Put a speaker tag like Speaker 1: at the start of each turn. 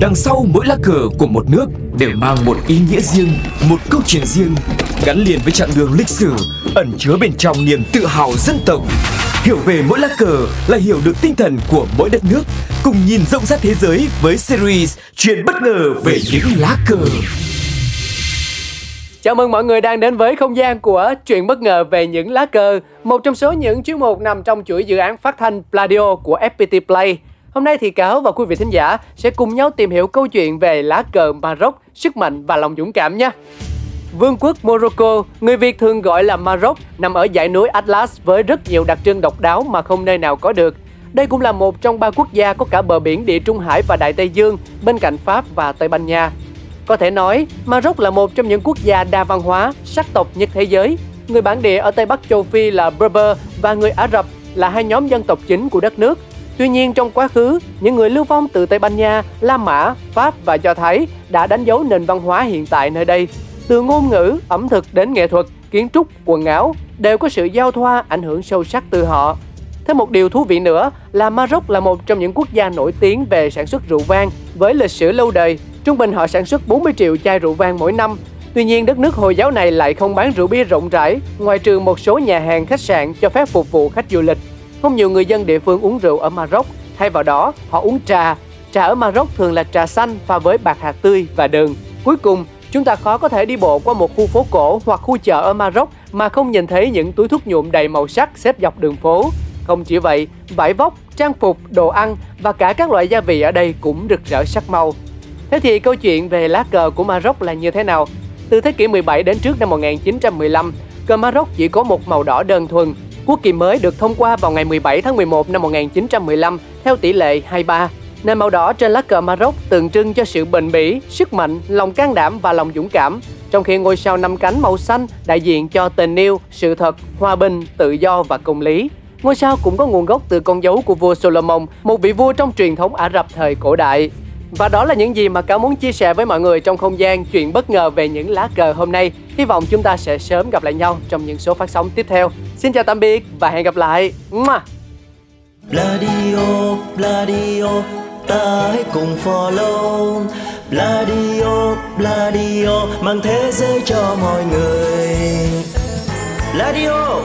Speaker 1: Đằng sau mỗi lá cờ của một nước đều mang một ý nghĩa riêng, một câu chuyện riêng, gắn liền với chặng đường lịch sử, ẩn chứa bên trong niềm tự hào dân tộc. Hiểu về mỗi lá cờ là hiểu được tinh thần của mỗi đất nước, cùng nhìn rộng rãi thế giới với series Chuyện bất ngờ về những lá cờ.
Speaker 2: Chào mừng mọi người đang đến với không gian của Chuyện bất ngờ về những lá cờ, một trong số những chuyên mục nằm trong chuỗi dự án phát thanh Pladio của FPT Play. Hôm nay thì Cáo và quý vị thính giả sẽ cùng nhau tìm hiểu câu chuyện về lá cờ Maroc, sức mạnh và lòng dũng cảm nhé. Vương quốc Morocco, người Việt thường gọi là Maroc, nằm ở dãy núi Atlas với rất nhiều đặc trưng độc đáo mà không nơi nào có được. Đây cũng là một trong ba quốc gia có cả bờ biển Địa Trung Hải và Đại Tây Dương bên cạnh Pháp và Tây Ban Nha. Có thể nói, Maroc là một trong những quốc gia đa văn hóa, sắc tộc nhất thế giới. Người bản địa ở Tây Bắc châu Phi là Berber và người Ả Rập là hai nhóm dân tộc chính của đất nước. Tuy nhiên trong quá khứ, những người lưu vong từ Tây Ban Nha, La Mã, Pháp và Do Thái đã đánh dấu nền văn hóa hiện tại nơi đây. Từ ngôn ngữ, ẩm thực đến nghệ thuật, kiến trúc, quần áo đều có sự giao thoa ảnh hưởng sâu sắc từ họ. Thêm một điều thú vị nữa là Maroc là một trong những quốc gia nổi tiếng về sản xuất rượu vang với lịch sử lâu đời. Trung bình họ sản xuất 40 triệu chai rượu vang mỗi năm. Tuy nhiên đất nước Hồi giáo này lại không bán rượu bia rộng rãi, ngoài trừ một số nhà hàng khách sạn cho phép phục vụ khách du lịch. Không nhiều người dân địa phương uống rượu ở Maroc, thay vào đó họ uống trà. Trà ở Maroc thường là trà xanh pha với bạc hạt tươi và đường. Cuối cùng, chúng ta khó có thể đi bộ qua một khu phố cổ hoặc khu chợ ở Maroc mà không nhìn thấy những túi thuốc nhuộm đầy màu sắc xếp dọc đường phố. Không chỉ vậy, vải vóc, trang phục, đồ ăn và cả các loại gia vị ở đây cũng rực rỡ sắc màu. Thế thì câu chuyện về lá cờ của Maroc là như thế nào? Từ thế kỷ 17 đến trước năm 1915, cờ Maroc chỉ có một màu đỏ đơn thuần. Quốc kỳ mới được thông qua vào ngày 17 tháng 11 năm 1915 theo tỷ lệ 23. Nền màu đỏ trên lá cờ Maroc tượng trưng cho sự bền bỉ, sức mạnh, lòng can đảm và lòng dũng cảm, trong khi ngôi sao năm cánh màu xanh đại diện cho tình yêu, sự thật, hòa bình, tự do và công lý. Ngôi sao cũng có nguồn gốc từ con dấu của vua Solomon, một vị vua trong truyền thống Ả Rập thời cổ đại. Và đó là những gì mà Cáo muốn chia sẻ với mọi người trong không gian chuyện bất ngờ về những lá cờ hôm nay. Hy vọng chúng ta sẽ sớm gặp lại nhau trong những số phát sóng tiếp theo. Xin chào tạm biệt và hẹn gặp lại.
Speaker 3: Bladio, Bladio, ta hãy cùng follow Bladio, Bladio, mang thế giới cho mọi người Bladio